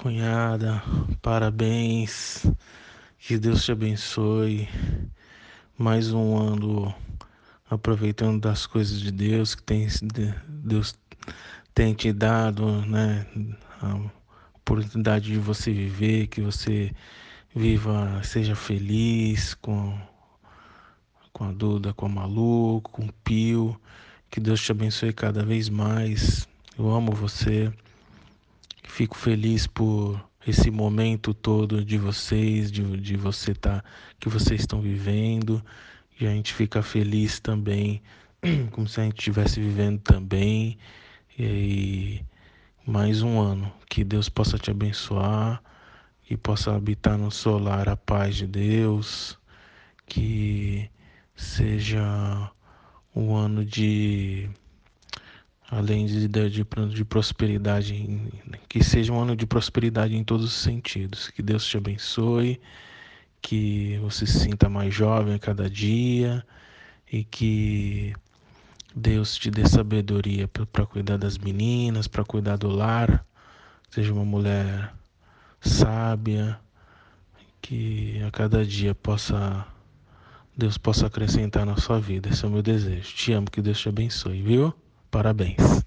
Cunhada, parabéns. Que Deus te abençoe. Mais um ano aproveitando das coisas de Deus que tem Deus tem te dado, né? A oportunidade de você viver, que você viva, seja feliz com com a Duda, com a Malu, com o Pio. Que Deus te abençoe cada vez mais. Eu amo você. Fico feliz por esse momento todo de vocês, de, de você tá, que vocês estão vivendo. E a gente fica feliz também, como se a gente estivesse vivendo também. E mais um ano. Que Deus possa te abençoar e possa habitar no seu lar a paz de Deus. Que seja um ano de além de, de, de prosperidade, que seja um ano de prosperidade em todos os sentidos. Que Deus te abençoe, que você se sinta mais jovem a cada dia e que Deus te dê sabedoria para cuidar das meninas, para cuidar do lar. Seja uma mulher sábia, que a cada dia possa Deus possa acrescentar na sua vida. Esse é o meu desejo. Te amo, que Deus te abençoe, viu? Parabéns.